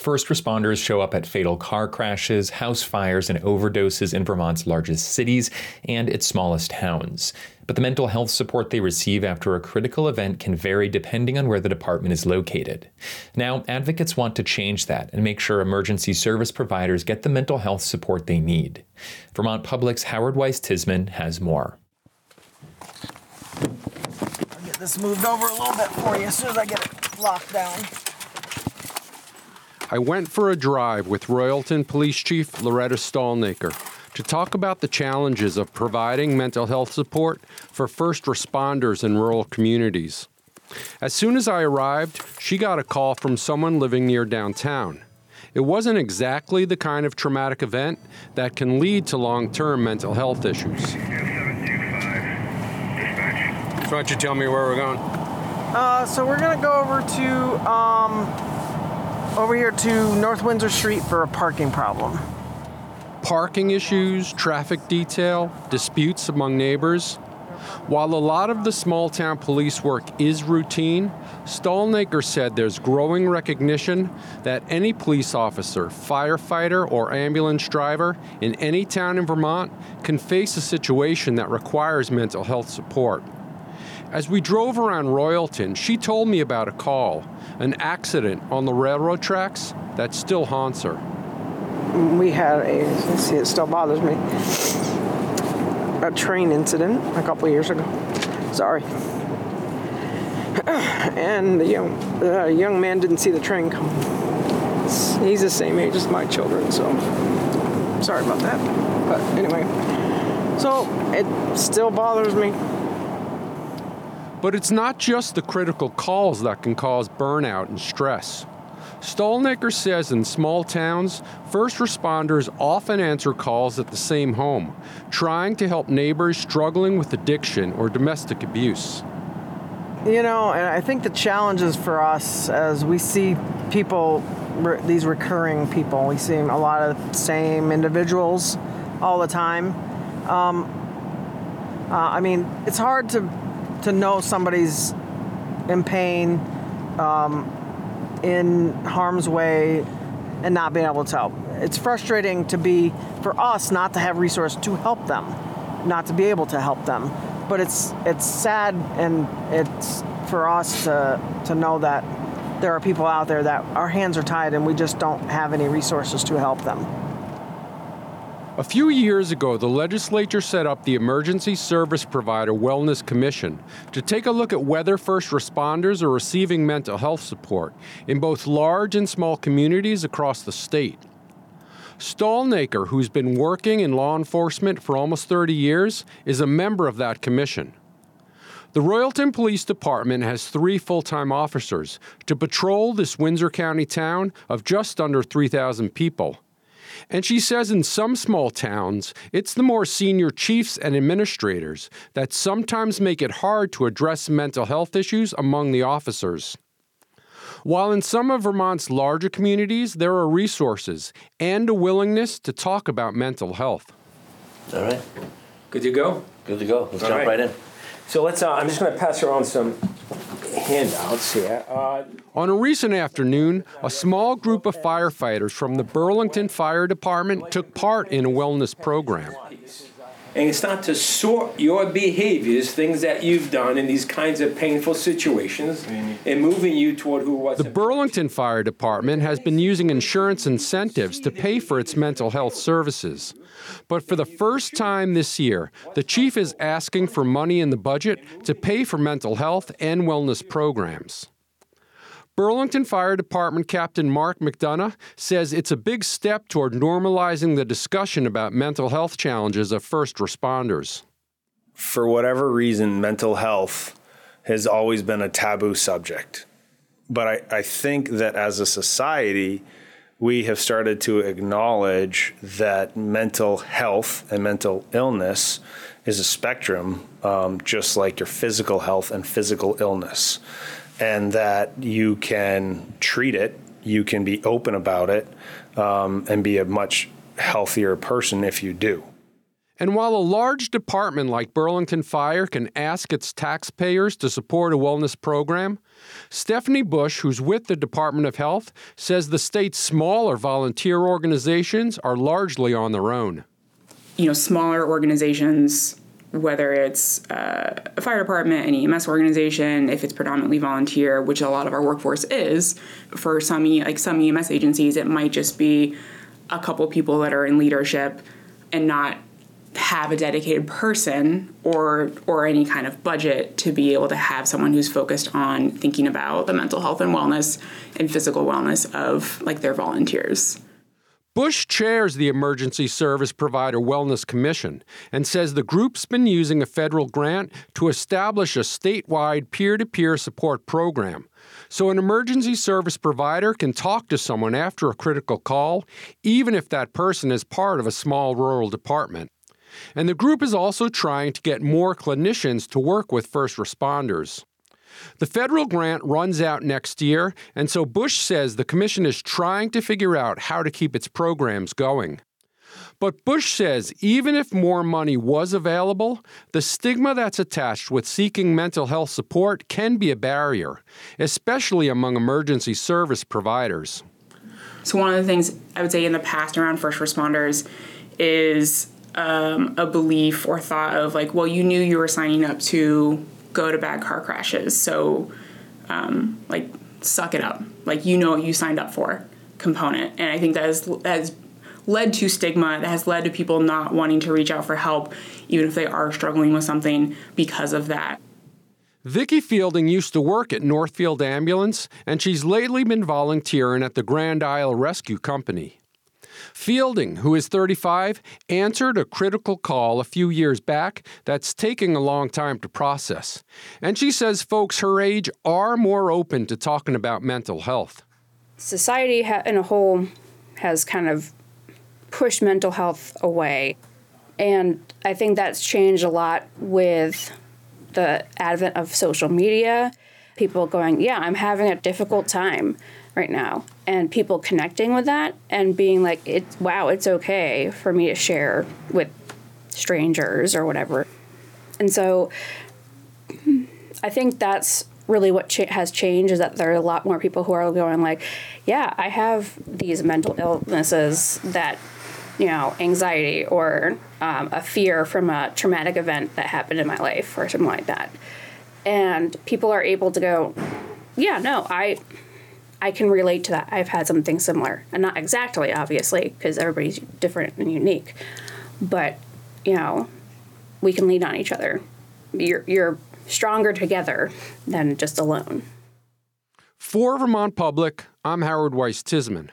First responders show up at fatal car crashes, house fires, and overdoses in Vermont's largest cities and its smallest towns. But the mental health support they receive after a critical event can vary depending on where the department is located. Now, advocates want to change that and make sure emergency service providers get the mental health support they need. Vermont Public's Howard Weiss Tisman has more. I'll get this moved over a little bit for you as soon as I get it locked down. I went for a drive with Royalton Police Chief Loretta Stalnaker to talk about the challenges of providing mental health support for first responders in rural communities. As soon as I arrived, she got a call from someone living near downtown. It wasn't exactly the kind of traumatic event that can lead to long term mental health issues. Why don't you tell me where we're going? Uh, so we're gonna go over to um, over here to North Windsor Street for a parking problem. Parking issues, traffic detail, disputes among neighbors. While a lot of the small town police work is routine, Stalnaker said there's growing recognition that any police officer, firefighter, or ambulance driver in any town in Vermont can face a situation that requires mental health support. As we drove around Royalton, she told me about a call, an accident on the railroad tracks that still haunts her. We had a, let's see, it still bothers me, a train incident a couple years ago. Sorry. And the young, the young man didn't see the train come. He's the same age as my children, so sorry about that. But anyway, so it still bothers me. But it's not just the critical calls that can cause burnout and stress. Stalnaker says in small towns, first responders often answer calls at the same home, trying to help neighbors struggling with addiction or domestic abuse. You know, and I think the challenge is for us as we see people, these recurring people, we see a lot of the same individuals all the time. Um, uh, I mean, it's hard to to know somebody's in pain, um, in harm's way, and not being able to help. It's frustrating to be for us not to have resources to help them, not to be able to help them. But it's it's sad and it's for us to to know that there are people out there that our hands are tied and we just don't have any resources to help them. A few years ago, the legislature set up the Emergency Service Provider Wellness Commission to take a look at whether first responders are receiving mental health support in both large and small communities across the state. Stalnaker, who's been working in law enforcement for almost 30 years, is a member of that commission. The Royalton Police Department has three full time officers to patrol this Windsor County town of just under 3,000 people. And she says in some small towns, it's the more senior chiefs and administrators that sometimes make it hard to address mental health issues among the officers. While in some of Vermont's larger communities, there are resources and a willingness to talk about mental health. All right, Good to go? good to go. Let's All jump right. right in. So let's, uh, I'm just gonna pass around some handouts here. Uh, On a recent afternoon, a small group of firefighters from the Burlington Fire Department took part in a wellness program. And start to sort your behaviors, things that you've done in these kinds of painful situations, and moving you toward who was. The Burlington Fire Department has been using insurance incentives to pay for its mental health services. But for the first time this year, the chief is asking for money in the budget to pay for mental health and wellness programs. Burlington Fire Department Captain Mark McDonough says it's a big step toward normalizing the discussion about mental health challenges of first responders. for whatever reason, mental health has always been a taboo subject. But I, I think that as a society, we have started to acknowledge that mental health and mental illness is a spectrum, um, just like your physical health and physical illness. And that you can treat it, you can be open about it, um, and be a much healthier person if you do. And while a large department like Burlington Fire can ask its taxpayers to support a wellness program, Stephanie Bush, who's with the Department of Health, says the state's smaller volunteer organizations are largely on their own. You know, smaller organizations, whether it's uh, a fire department, an EMS organization, if it's predominantly volunteer, which a lot of our workforce is, for some like some EMS agencies, it might just be a couple people that are in leadership and not have a dedicated person or or any kind of budget to be able to have someone who's focused on thinking about the mental health and wellness and physical wellness of like their volunteers. Bush chairs the Emergency Service Provider Wellness Commission and says the group's been using a federal grant to establish a statewide peer to peer support program. So, an emergency service provider can talk to someone after a critical call, even if that person is part of a small rural department. And the group is also trying to get more clinicians to work with first responders. The federal grant runs out next year, and so Bush says the commission is trying to figure out how to keep its programs going. But Bush says even if more money was available, the stigma that's attached with seeking mental health support can be a barrier, especially among emergency service providers. So, one of the things I would say in the past around first responders is um, a belief or thought of like, well, you knew you were signing up to go to bad car crashes, so um, like suck it up, like you know what you signed up for component, and I think that has, has led to stigma that has led to people not wanting to reach out for help, even if they are struggling with something because of that. Vicki Fielding used to work at Northfield Ambulance, and she's lately been volunteering at the Grand Isle Rescue Company. Fielding, who is 35, answered a critical call a few years back that's taking a long time to process. And she says folks her age are more open to talking about mental health. Society in a whole has kind of pushed mental health away. And I think that's changed a lot with the advent of social media. People going, Yeah, I'm having a difficult time right now and people connecting with that and being like it's wow it's okay for me to share with strangers or whatever. And so i think that's really what cha- has changed is that there are a lot more people who are going like yeah i have these mental illnesses that you know anxiety or um, a fear from a traumatic event that happened in my life or something like that. And people are able to go yeah no i I can relate to that. I've had something similar, and not exactly, obviously, because everybody's different and unique. But you know, we can lean on each other. You're you're stronger together than just alone. For Vermont Public, I'm Howard Weiss Tisman.